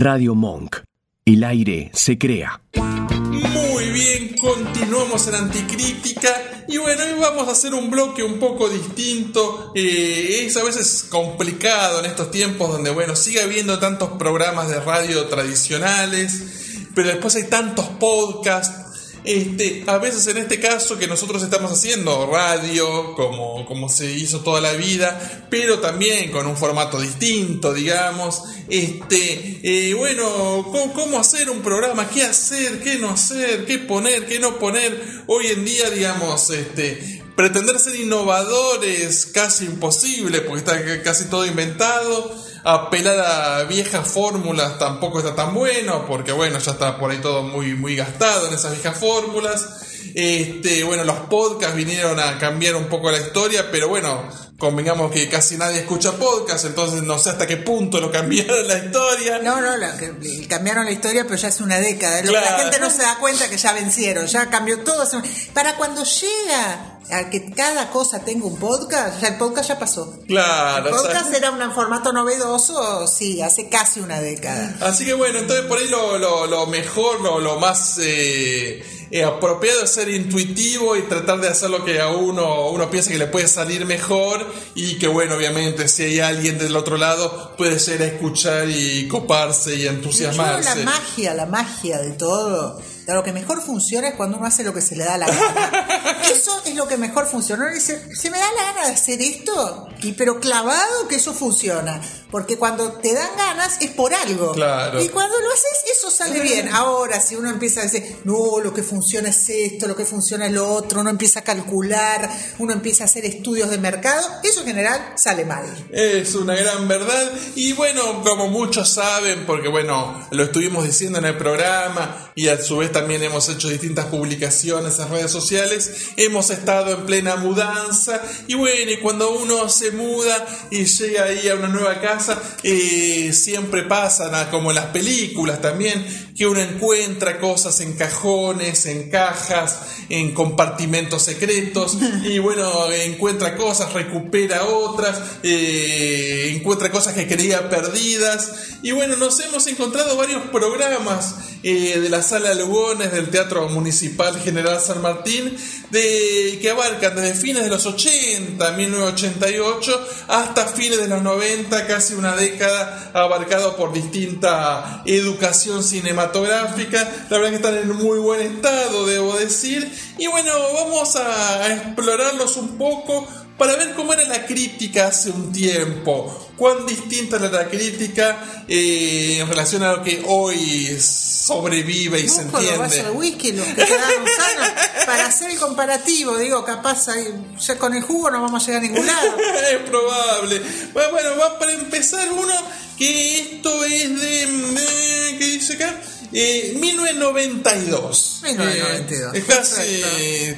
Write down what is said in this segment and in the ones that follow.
Radio Monk. El aire se crea. Muy bien, continuamos en Anticrítica y bueno, hoy vamos a hacer un bloque un poco distinto. Eh, es a veces complicado en estos tiempos donde, bueno, sigue habiendo tantos programas de radio tradicionales, pero después hay tantos podcasts este, a veces en este caso que nosotros estamos haciendo radio, como, como se hizo toda la vida, pero también con un formato distinto, digamos. Este, eh, bueno, ¿cómo, hacer un programa? ¿Qué hacer? ¿Qué no hacer? ¿Qué poner? ¿Qué no poner? Hoy en día, digamos, este, pretender ser innovadores casi imposible porque está casi todo inventado apelar a viejas fórmulas tampoco está tan bueno, porque bueno, ya está por ahí todo muy, muy gastado en esas viejas fórmulas. Este, bueno, los podcasts vinieron a cambiar un poco la historia, pero bueno, convengamos que casi nadie escucha podcast, entonces no sé hasta qué punto lo cambiaron la historia. No, no, cambiaron la historia, pero ya es una década. La gente no se da cuenta que ya vencieron, ya cambió todo. Para cuando llega a que cada cosa tenga un podcast, el podcast ya pasó. Claro. El podcast era un formato novedoso, sí, hace casi una década. Así que bueno, entonces por ahí lo, lo, mejor, lo, lo más... Eh, eh, apropiado ser intuitivo y tratar de hacer lo que a uno, uno piensa que le puede salir mejor y que bueno, obviamente si hay alguien del otro lado puede ser a escuchar y coparse y entusiasmarse. la magia, la magia de todo lo que mejor funciona es cuando uno hace lo que se le da la gana. Eso es lo que mejor funciona. Uno dice, se me da la gana de hacer esto, y pero clavado que eso funciona. Porque cuando te dan ganas es por algo. Claro. Y cuando lo haces, eso sale bien. Ahora, si uno empieza a decir, no, lo que funciona es esto, lo que funciona es lo otro, uno empieza a calcular, uno empieza a hacer estudios de mercado, eso en general sale mal. Es una gran verdad. Y bueno, como muchos saben, porque bueno, lo estuvimos diciendo en el programa y a su vez también hemos hecho distintas publicaciones en redes sociales, hemos estado en plena mudanza y bueno, y cuando uno se muda y llega ahí a una nueva casa, eh, siempre pasa como en las películas también, que uno encuentra cosas en cajones, en cajas, en compartimentos secretos y bueno, encuentra cosas, recupera otras, eh, encuentra cosas que creía perdidas y bueno, nos hemos encontrado varios programas eh, de la sala Del Teatro Municipal General San Martín, de, que abarcan desde fines de los 80, 1988, hasta fines de los 90, casi una década, abarcado por distinta educación cinematográfica. La verdad que están en muy buen estado, debo decir. Y bueno, vamos a explorarlos un poco para ver cómo era la crítica hace un tiempo, cuán distinta era la crítica eh, en relación a lo que hoy sobrevive y se entiende. de whisky, los que para hacer el comparativo, digo, capaz ya con el jugo no vamos a llegar a ningún lado. es probable. Bueno, bueno, va para empezar uno que esto es de... ¿Qué dice acá? 1992. 1992. Eh, casi,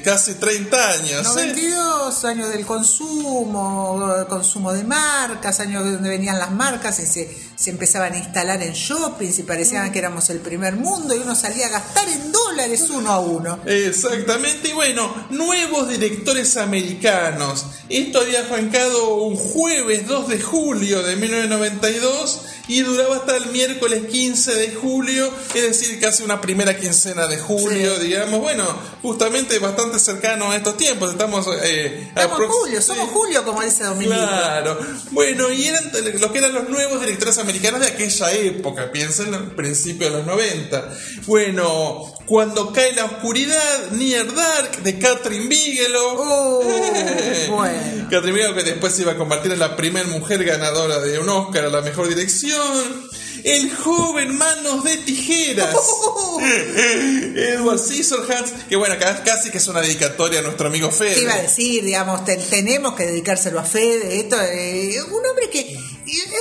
casi 30 años. 92, años del consumo, consumo de marcas, años donde venían las marcas y se, se empezaban a instalar en shoppings y parecían que éramos el primer mundo y uno salía a gastar en dólares uno a uno. Exactamente, y bueno, nuevos directores americanos. Esto había arrancado un jueves 2 de julio de 1992 y duraba hasta el miércoles 15 de julio, decir, casi una primera quincena de julio, digamos. Bueno, justamente bastante cercano a estos tiempos. Estamos, eh, Estamos julio, somos julio, como dice Domingo. Claro. Bueno, y eran los que eran los nuevos directores americanos de aquella época, piensen en principio de los 90. Bueno, cuando cae la oscuridad, Near Dark de Catherine Bigelow. Oh, bueno. Catherine Bigelow que después se iba a convertir en la primera mujer ganadora de un Oscar a la mejor dirección. El joven Manos de Tijeras. Edward Scissorhands, que bueno, casi que es una dedicatoria a nuestro amigo Fede. ¿Qué iba a decir? Digamos, tenemos que dedicárselo a Fede. Esto, eh, un hombre que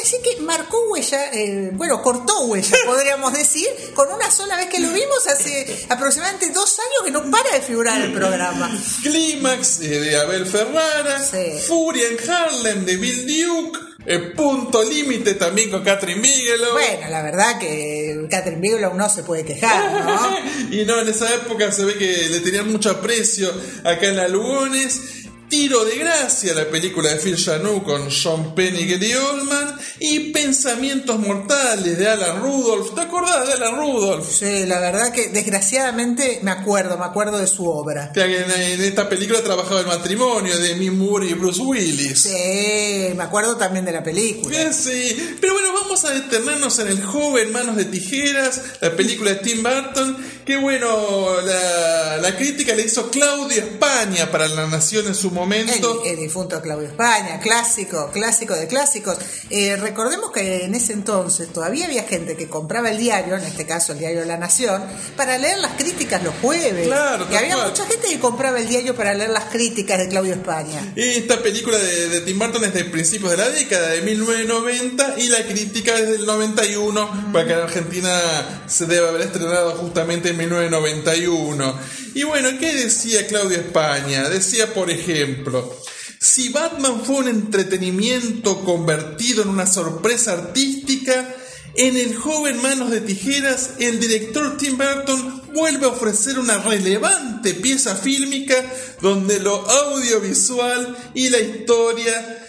así que marcó huella, eh, bueno, cortó huella, podríamos decir, con una sola vez que lo vimos hace aproximadamente dos años que no para de figurar el programa. Clímax eh, de Abel Ferrara, Furia en Harlem de Bill Duke. El punto límite también con Catherine Bigelow. Bueno, la verdad que Catherine Bigelow no se puede quejar, ¿no? y no, en esa época se ve que le tenían mucho aprecio acá en la Lugones. Tiro de Gracia, la película de Phil Janu con Sean Penn y Gary Oldman, y Pensamientos Mortales de Alan Rudolph. ¿Te acordás de Alan Rudolph? Sí, la verdad que desgraciadamente me acuerdo, me acuerdo de su obra. Que en, en esta película trabajaba el matrimonio de Demi Moore y Bruce Willis. Sí, me acuerdo también de la película. Eh, Sí, pero bueno, vamos a detenernos en El joven Manos de Tijeras, la película de Tim Burton, que bueno, la, la crítica le hizo Claudio España para La Nación en su El, momento. el difunto Claudio España, clásico, clásico de clásicos. Eh, recordemos que en ese entonces todavía había gente que compraba el diario, en este caso el diario de la Nación, para leer las críticas los jueves. Claro, y había cual. mucha gente que compraba el diario para leer las críticas de Claudio España. Esta película de, de Tim Burton es de principios de la década, de 1990, y la crítica es del 91, porque en Argentina se debe haber estrenado justamente en 1991. Y bueno, ¿qué decía Claudio España? Decía, por ejemplo, si Batman fue un entretenimiento convertido en una sorpresa artística, en El joven Manos de Tijeras, el director Tim Burton vuelve a ofrecer una relevante pieza fílmica donde lo audiovisual y la historia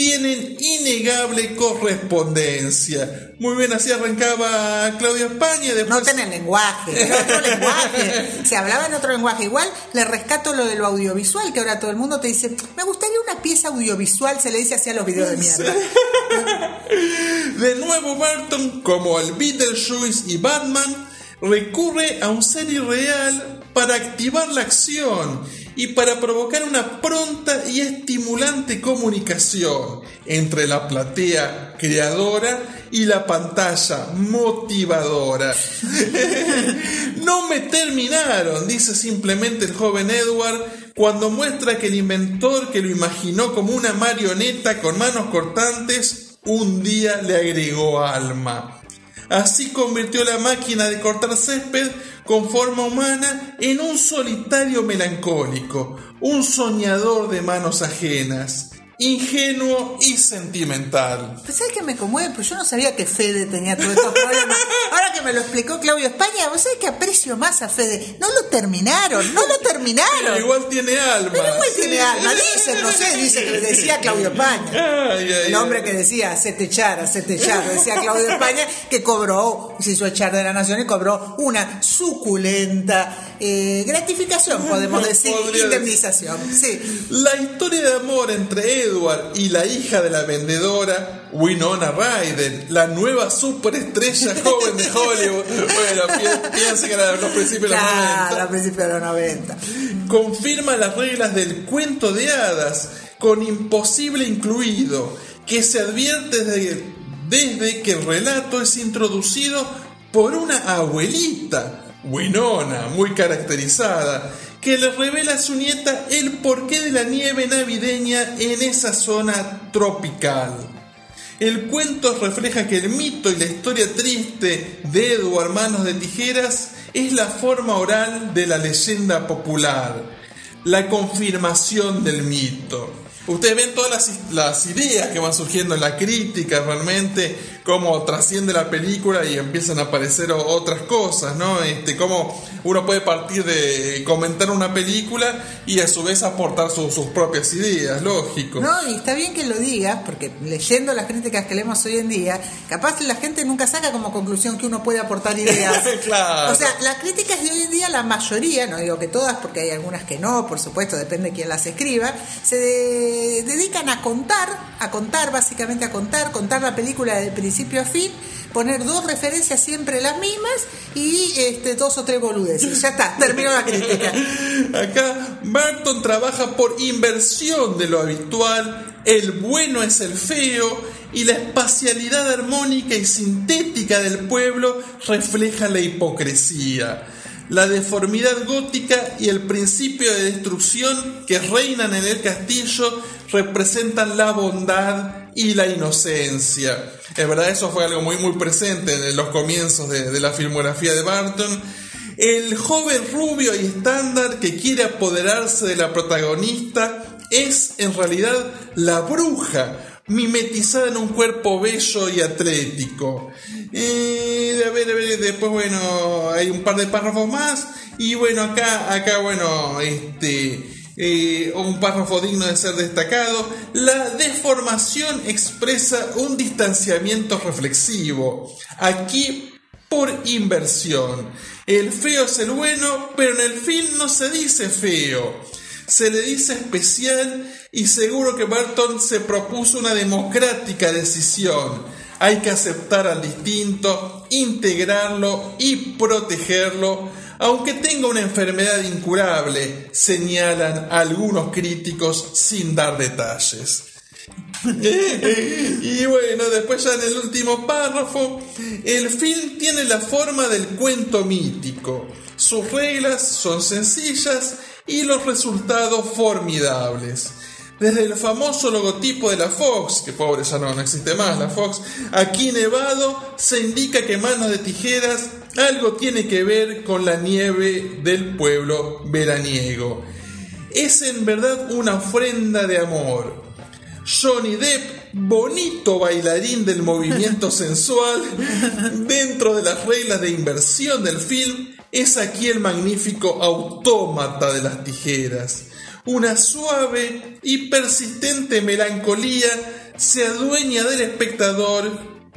tienen innegable correspondencia. Muy bien, así arrancaba Claudio España. Después... No tenía lenguaje, era otro lenguaje. Se hablaba en otro lenguaje. Igual le rescato lo de lo audiovisual, que ahora todo el mundo te dice, me gustaría una pieza audiovisual, se le dice así a los videos de mierda. De nuevo Burton, como el Beetlejuice y Batman, recurre a un ser irreal para activar la acción y para provocar una pronta y estimulante comunicación entre la platea creadora y la pantalla motivadora. no me terminaron, dice simplemente el joven Edward, cuando muestra que el inventor que lo imaginó como una marioneta con manos cortantes, un día le agregó alma. Así convirtió la máquina de cortar césped con forma humana en un solitario melancólico, un soñador de manos ajenas, ingenuo y sentimental. Pues ¿Sabes qué me conmueve? Pues yo no sabía que Fede tenía todos estos problemas. Ahora que me lo explicó Claudio España, ¿vos sabés que aprecio más a Fede? No lo terminaron, no lo terminaron. Pero igual tiene alma. Pero igual sí. tiene alma, dicen, no sé, dice que decía Claudio España. Ay, ay, El hombre que decía, hacete echar, hacete echar, decía Claudio España, que cobró, se hizo echar de la nación y cobró una suculenta eh, gratificación, podemos decir, indemnización. Sí. La historia de amor entre Edward y la hija de la vendedora, Winona Ryder, la nueva superestrella joven de Hollywood. Bueno, pi- piensa que era los principios de los Claro, 90. a principios de los 90. confirma las reglas del cuento de hadas con imposible incluido, que se advierte desde, desde que el relato es introducido por una abuelita, Winona, muy caracterizada, que le revela a su nieta el porqué de la nieve navideña en esa zona tropical. El cuento refleja que el mito y la historia triste de Edward Manos de Tijeras es la forma oral de la leyenda popular, la confirmación del mito. Ustedes ven todas las, las ideas que van surgiendo en la crítica realmente, cómo trasciende la película y empiezan a aparecer otras cosas, ¿no? Este, cómo uno puede partir de comentar una película y a su vez aportar su- sus propias ideas, lógico. No, y está bien que lo digas, porque leyendo las críticas que leemos hoy en día, capaz la gente nunca saca como conclusión que uno puede aportar ideas. Claro. O sea, las críticas de hoy en día, la mayoría, no digo que todas, porque hay algunas que no, por supuesto, depende de quién las escriba, se de- dedican a contar, a contar, básicamente a contar, contar la película de principio a fin, poner dos referencias siempre las mismas y este, dos o tres boludeces. Ya está, terminó la crítica. Acá Burton trabaja por inversión de lo habitual, el bueno es el feo y la espacialidad armónica y sintética del pueblo refleja la hipocresía. La deformidad gótica y el principio de destrucción que reinan en el castillo representan la bondad y la inocencia. Es verdad, eso fue algo muy muy presente en los comienzos de, de la filmografía de Barton. El joven rubio y estándar que quiere apoderarse de la protagonista es en realidad la bruja, mimetizada en un cuerpo bello y atlético. Eh, a ver, a ver, después, bueno, hay un par de párrafos más. Y bueno, acá, acá, bueno, este. Eh, un párrafo digno de ser destacado, la deformación expresa un distanciamiento reflexivo, aquí por inversión. El feo es el bueno, pero en el film no se dice feo, se le dice especial y seguro que Barton se propuso una democrática decisión. Hay que aceptar al distinto, integrarlo y protegerlo aunque tenga una enfermedad incurable, señalan algunos críticos sin dar detalles. y bueno, después ya en el último párrafo, el film tiene la forma del cuento mítico. Sus reglas son sencillas y los resultados formidables. Desde el famoso logotipo de la Fox, que pobre ya no, no existe más la Fox, aquí nevado se indica que manos de tijeras algo tiene que ver con la nieve del pueblo veraniego. Es en verdad una ofrenda de amor. Johnny Depp, bonito bailarín del movimiento sensual, dentro de las reglas de inversión del film, es aquí el magnífico autómata de las tijeras. Una suave y persistente melancolía se adueña del espectador,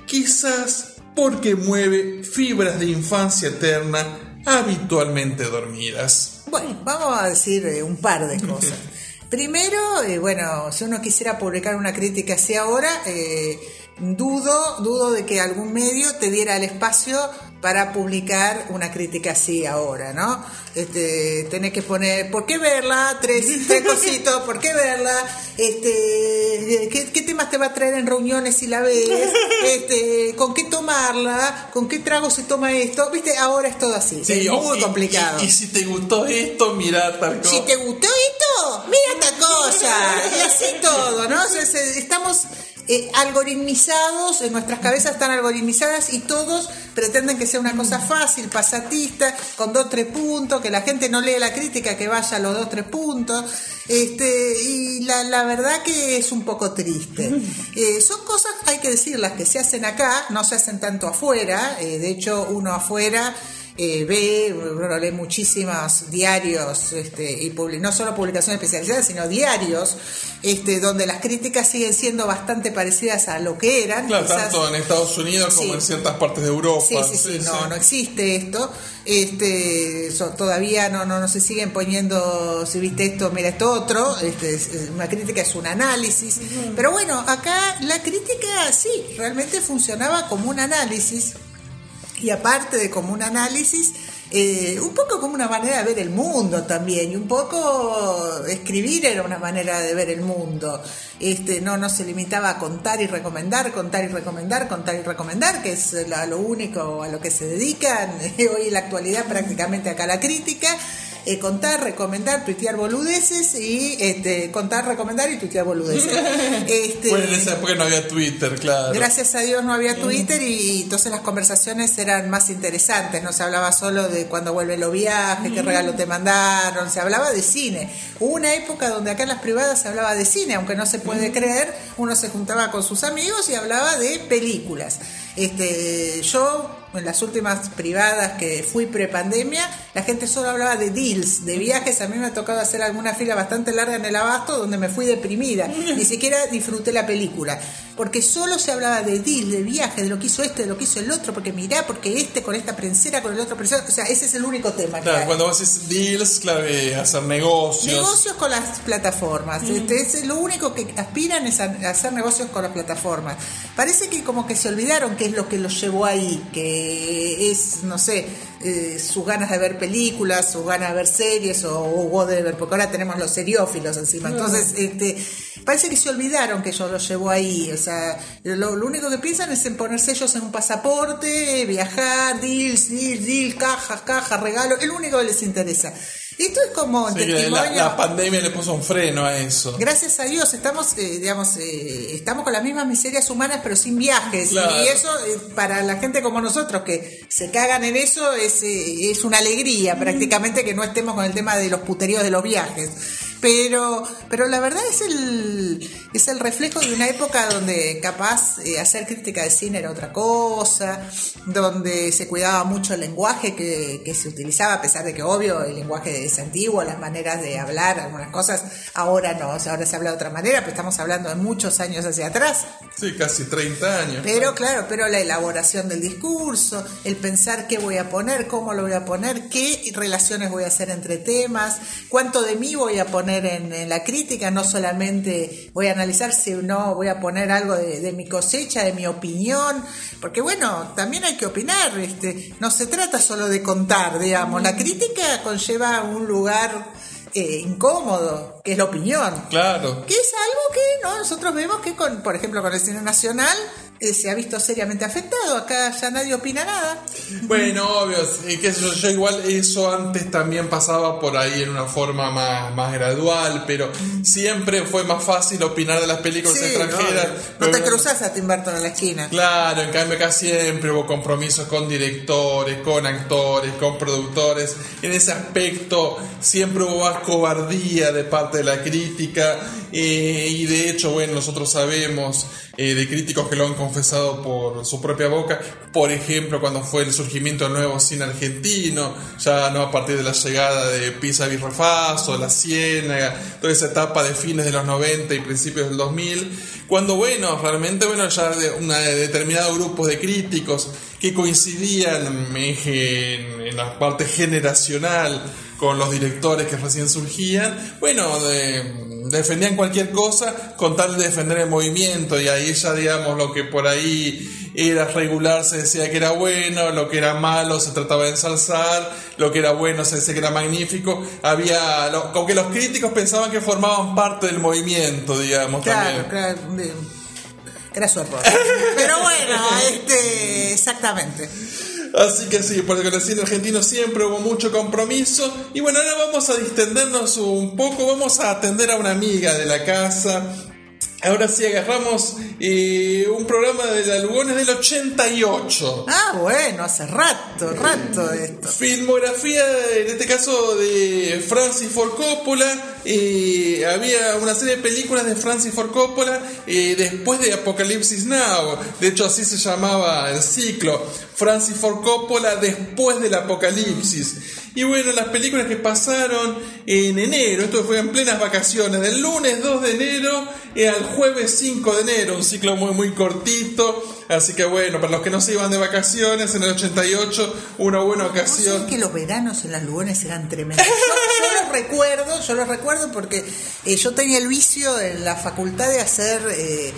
quizás porque mueve fibras de infancia eterna habitualmente dormidas. Bueno, vamos a decir eh, un par de cosas. Primero, eh, bueno, si uno quisiera publicar una crítica así ahora, eh, dudo, dudo de que algún medio te diera el espacio para publicar una crítica así ahora, ¿no? Este, tenés que poner, ¿por qué verla? Tres, tres cositos, ¿por qué verla? Este, ¿qué, temas te va a traer en reuniones si la ves? Este, ¿Con qué tomarla? ¿Con qué trago se toma esto? Viste, ahora es todo así, es muy complicado. Y, si te gustó esto, mira tal cosa. Si te gustó esto, mira esta cosa. Y así todo, ¿no? estamos eh, algoritmizados, en nuestras cabezas están algoritmizadas y todos pretenden que sea una cosa fácil, pasatista, con dos, tres puntos, que la gente no lee la crítica, que vaya a los dos, tres puntos. Este, y la, la verdad que es un poco triste. Eh, son cosas, hay que decirlas, que se hacen acá, no se hacen tanto afuera. Eh, de hecho, uno afuera eh, ve, bueno, lee muchísimos diarios, este, y no solo publicaciones especializadas, sino diarios, este, donde las críticas siguen siendo bastante parecidas a lo que eran. Claro, tanto en Estados Unidos como en ciertas partes de Europa. Sí, sí, sí, no, no existe esto. Este, todavía no, no, no se siguen poniendo, si viste esto, mira esto otro. Este, una crítica es un análisis. Pero bueno, acá la crítica sí, realmente funcionaba como un análisis y aparte de como un análisis, eh, un poco como una manera de ver el mundo también, y un poco escribir era una manera de ver el mundo. Este, no, no se limitaba a contar y recomendar, contar y recomendar, contar y recomendar, que es lo único a lo que se dedican hoy en la actualidad prácticamente acá la crítica. Eh, contar, recomendar, tuitear boludeces y este, contar, recomendar y tuitear boludeces. Este, bueno, en esa época no había Twitter, claro. Gracias a Dios no había Twitter y, entonces las conversaciones eran más interesantes, no se hablaba solo de cuando vuelve los viajes, qué regalo te mandaron, se hablaba de cine. Hubo una época donde acá en las privadas se hablaba de cine, aunque no se puede creer, uno se juntaba con sus amigos y hablaba de películas. Este, yo en las últimas privadas que fui prepandemia, la gente solo hablaba de deals, de viajes. A mí me ha tocado hacer alguna fila bastante larga en el abasto donde me fui deprimida. Ni siquiera disfruté la película. Porque solo se hablaba de deals, de viajes, de lo que hizo este, de lo que hizo el otro. Porque mirá, porque este con esta prensera, con el otro prensera. O sea, ese es el único tema. Claro, cuando haces deals, claro, hacer negocios. Negocios con las plataformas. Este, es lo único que aspiran es a hacer negocios con las plataformas. Parece que como que se olvidaron qué es lo que los llevó ahí, que es, no sé, eh, sus ganas de ver películas, sus ganas de ver series o, o de ver, porque ahora tenemos los seriófilos encima. Entonces, este, parece que se olvidaron que yo los llevo ahí. O sea, lo, único que piensan es en ponerse ellos en un pasaporte, viajar, deals, deals, deals, cajas, cajas, regalos. Es lo único que les interesa. Esto es como La, pandemia le puso un freno a eso. Gracias a Dios, estamos, eh, digamos, eh, estamos con las mismas miserias humanas, pero sin viajes. Y eso, eh, para la gente como nosotros que se cagan en eso, es, es una alegría prácticamente que no estemos con el tema de los puteríos de los viajes. Pero, pero la verdad es el, es el reflejo de una época donde capaz eh, hacer crítica de cine era otra cosa, donde se cuidaba mucho el lenguaje que, que se utilizaba, a pesar de que obvio el lenguaje es antiguo, las maneras de hablar, algunas cosas, ahora no, o sea, ahora se habla de otra manera, pero estamos hablando de muchos años hacia atrás. Sí, casi 30 años. Pero claro, pero la elaboración del discurso, el pensar qué voy a poner, cómo lo voy a poner, qué relaciones voy a hacer entre temas, cuánto de mí voy a poner en, en la crítica, no solamente voy a analizar, sino voy a poner algo de, de mi cosecha, de mi opinión, porque bueno, también hay que opinar, este, no se trata solo de contar, digamos, la crítica conlleva un lugar eh, incómodo, que es la opinión. Claro. Que es algo que ¿no? nosotros vemos que, con, por ejemplo, con el cine nacional eh, se ha visto seriamente afectado. Acá ya nadie opina nada. Bueno, obvio, que yo, yo igual eso antes también pasaba por ahí en una forma más, más gradual, pero siempre fue más fácil opinar de las películas Sí, extranjeras. no, te cruzas a Tim Burton en la esquina. Claro, en cambio acá siempre hubo compromisos con directores, con actores, con productores. En ese aspecto siempre hubo más cobardía de parte de la crítica eh, y de hecho, bueno, nosotros sabemos eh, de críticos que lo han confesado por su propia boca. Por ejemplo, cuando fue el surgimiento del nuevo cine argentino, ya no a partir de la llegada de Pisa Birrefaso, La Ciénaga, toda esa etapa de fines de los 90 y principios del 2000, cuando, bueno, realmente, bueno, ya de una de determinados grupos de críticos que coincidían en, en la parte generacional con los directores que recién surgían, bueno, de- defendían cualquier cosa con tal de defender el movimiento y ahí ya digamos lo que por ahí era regular se decía que era bueno, lo que era malo se trataba de ensalzar, lo que era bueno se decía que era magnífico, había, lo- como que los críticos pensaban que formaban parte del movimiento, digamos, Claro, también. claro. Era su error. Pero bueno, este, exactamente. Así que sí, con el cine argentino siempre hubo mucho compromiso. Y bueno, ahora vamos a distendernos un poco, vamos a atender a una amiga de la casa. Ahora sí agarramos eh, un programa de la Lugones del 88. Ah, bueno, hace rato, rato de esto. Filmografía, en este caso de Francis Ford Coppola. eh, había una serie de películas de Francis Ford Coppola eh, después de Apocalipsis Now. De hecho, así se llamaba el ciclo. Francis Ford Coppola después del Apocalipsis. Y bueno, las películas que pasaron en enero, esto fue en plenas vacaciones, del lunes 2 de enero eh, al jueves 5 de enero, un ciclo muy muy cortito. Así que bueno, para los que no se iban de vacaciones en el 88, una buena ¿No ocasión. que los veranos en las Lugones eran tremendos? Recuerdo, yo los recuerdo porque eh, yo tenía el vicio en la facultad de hacer eh,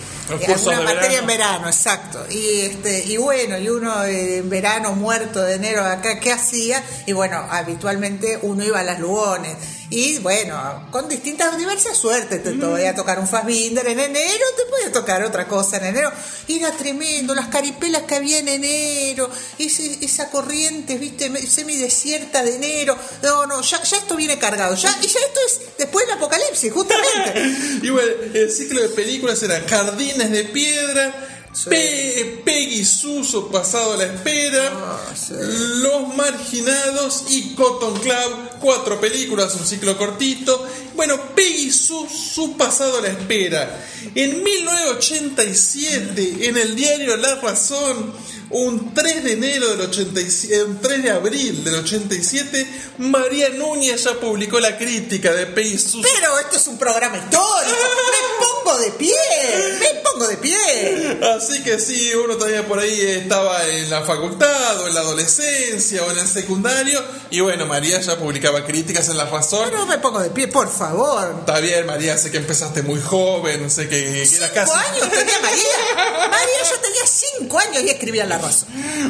alguna materia verano. en verano, exacto. Y este y bueno, y uno eh, en verano muerto de enero acá, ¿qué hacía? Y bueno, habitualmente uno iba a las Lugones. Y bueno, con distintas, diversas suertes, te, te podía tocar un Fassbinder en enero, te podía tocar otra cosa en enero. Y era tremendo, las caripelas que había en enero, ese- esa corriente, viste, semidesierta de enero. No, no, ya, ya esto viene cargado, ya, y ya esto es después del apocalipsis, justamente. Y bueno, el ciclo de películas era Jardines de Piedra, Pe- Peggy Sue, su pasado a la espera, Los Marginados y Cotton Club, cuatro películas, un ciclo cortito. Bueno, Peggy Sue, su pasado a la espera. En 1987, en el diario La Razón, un 3 de enero del 87, un 3 de abril del 87, María Núñez ya publicó la crítica de Peggy Sue. Pero esto es un programa histórico. Pongo de pie, me pongo de pie. Así que sí, uno todavía por ahí estaba en la facultad o en la adolescencia o en el secundario. Y bueno, María ya publicaba críticas en La Razón. Pero me pongo de pie, por favor. Está bien, María, sé que empezaste muy joven, sé que, era Cinco casi... años tenía María. María ya tenía cinco años y escribía la razón.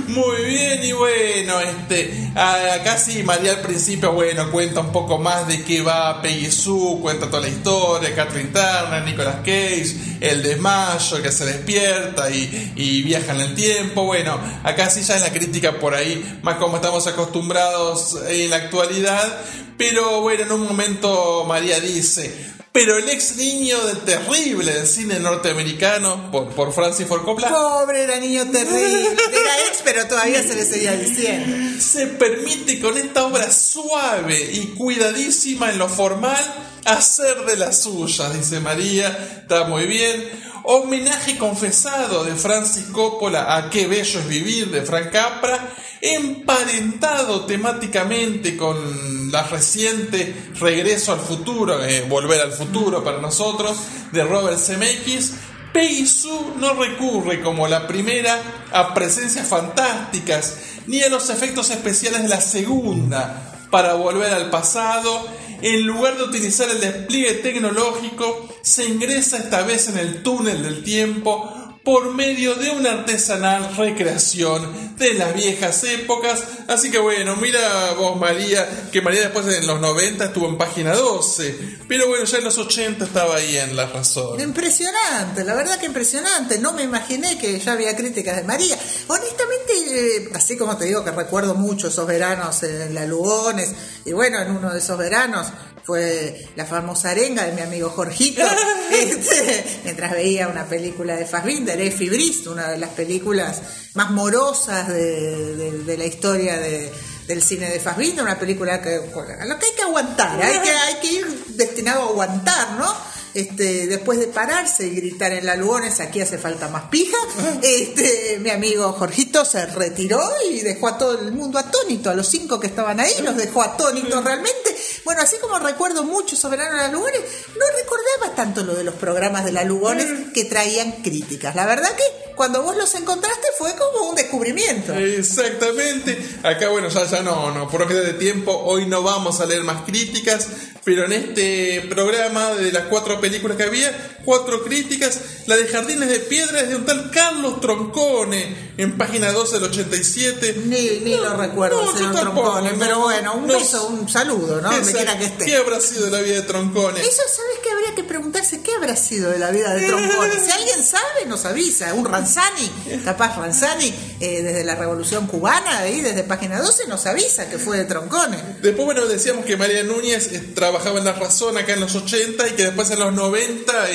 Muy bien, y bueno, este, acá sí, María al principio, bueno, cuenta un poco más de qué va Peggy Sue, cuenta toda la historia, Catherine Turner, Nicolas Cage, el desmayo, que se despierta y, y viaja en el tiempo, bueno, acá sí ya es la crítica por ahí, más como estamos acostumbrados en la actualidad, pero bueno, en un momento María dice... Pero el ex niño del terrible del cine norteamericano por, por Francis Ford Coppola Pobre, era niño terrible. Era ex, pero todavía se le seguía diciendo. se permite con esta obra suave y cuidadísima en lo formal hacer de las suyas, dice María, está muy bien. Homenaje confesado de Francis Coppola a Qué bello es vivir de Frank Capra, emparentado temáticamente con la reciente Regreso al futuro, eh, Volver al futuro para nosotros, de Robert Zemeckis. Peisu no recurre como la primera a presencias fantásticas ni a los efectos especiales de la segunda para volver al pasado en lugar de utilizar el despliegue tecnológico, se ingresa esta vez en el túnel del tiempo por medio de una artesanal recreación de las viejas épocas. Así que bueno, mira vos María, que María después en los 90 estuvo en página 12, pero bueno, ya en los 80 estaba ahí en La Razón. Impresionante, la verdad que impresionante. No me imaginé que ya había críticas de María. Honestamente, eh, así como te digo que recuerdo mucho esos veranos en la Lugones, y bueno, en uno de esos veranos fue la famosa arenga de mi amigo Jorgito, este, mientras veía una película de Fassbinder, Effie Brist, una de las películas más morosas de, la historia del cine de Fassbinder, una película que, a lo que hay que aguantar, hay que, hay que ir destinado a aguantar, ¿no? Este, después de pararse y gritar en la Lugones, aquí hace falta más pija, este, mi amigo Jorgito se retiró y dejó a todo el mundo atónito, a los cinco que estaban ahí, los dejó atónitos realmente. Bueno, así como recuerdo mucho Soberano de la Lugones, no recordaba tanto lo de los programas de la Lugones que traían críticas. La verdad que cuando vos los encontraste fue como un descubrimiento. Exactamente. Acá, bueno, ya, ya no, no, por lo que de tiempo, hoy no vamos a leer más críticas, pero en este programa de las cuatro películas que había, cuatro críticas, la de Jardines de Piedra es de un tal Carlos Troncone, en página 12 del 87. Ni, ni lo recuerdo, señor Troncone, pero bueno, un beso, un saludo, ¿no? Donde quiera que esté. ¿Qué habrá sido de la vida de Troncone? Eso, ¿sabes qué? Habría que preguntarse qué habrá sido de la vida de Troncone. Si alguien sabe, nos avisa. Un Ranzani, capaz Ranzani, eh, desde la Revolución Cubana, ahí desde página 12, nos avisa que fue de Troncone. Después, bueno, decíamos que María Núñez trabajó trabajaba en La Razón acá en los 80 y que después en los 90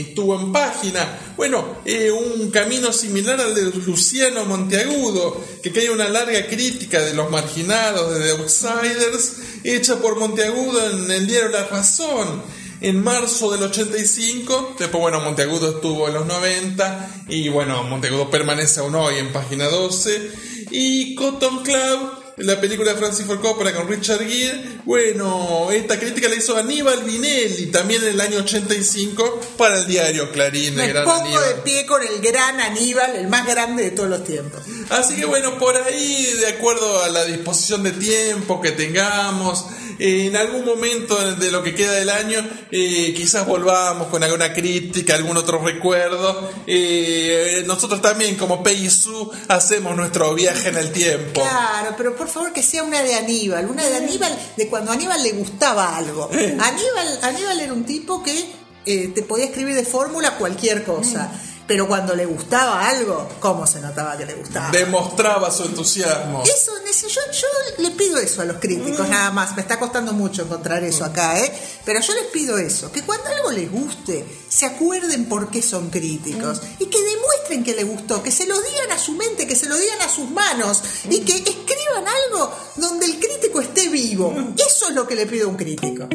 estuvo en página. Bueno, eh, un camino similar al de Luciano Monteagudo, que cae una larga crítica de los marginados, de The Outsiders, hecha por Monteagudo en el diario La Razón en marzo del 85. Después, bueno, Monteagudo estuvo en los 90 y bueno, Monteagudo permanece aún hoy en página 12. Y Cotton Club la película de Francis Ford Coppola con Richard Gere. Bueno, esta crítica la hizo Aníbal Vinelli también en el año 85 para el diario Clarín. Me pongo de pie con el gran Aníbal, el más grande de todos los tiempos. Así que bueno, por ahí, de acuerdo a la disposición de tiempo que tengamos, en algún momento de lo que queda del año, eh, quizás volvamos con alguna crítica, algún otro recuerdo. Eh, nosotros también, como Su hacemos nuestro viaje en el tiempo. Claro, pero por favor que sea una de Aníbal, una de Aníbal, de cuando a Aníbal le gustaba algo. Aníbal, Aníbal era un tipo que eh, te podía escribir de fórmula cualquier cosa. Pero cuando le gustaba algo, ¿cómo se notaba que le gustaba? Demostraba su entusiasmo. Eso, yo, yo le pido eso a los críticos, nada más. Me está costando mucho encontrar eso acá, ¿eh? Pero yo les pido eso, que cuando algo les guste, se acuerden por qué son críticos y que demuestren que les gustó, que se lo digan a su mente, que se lo digan a sus manos y que escriban algo donde el crítico esté vivo. Eso es lo que le pido a un crítico.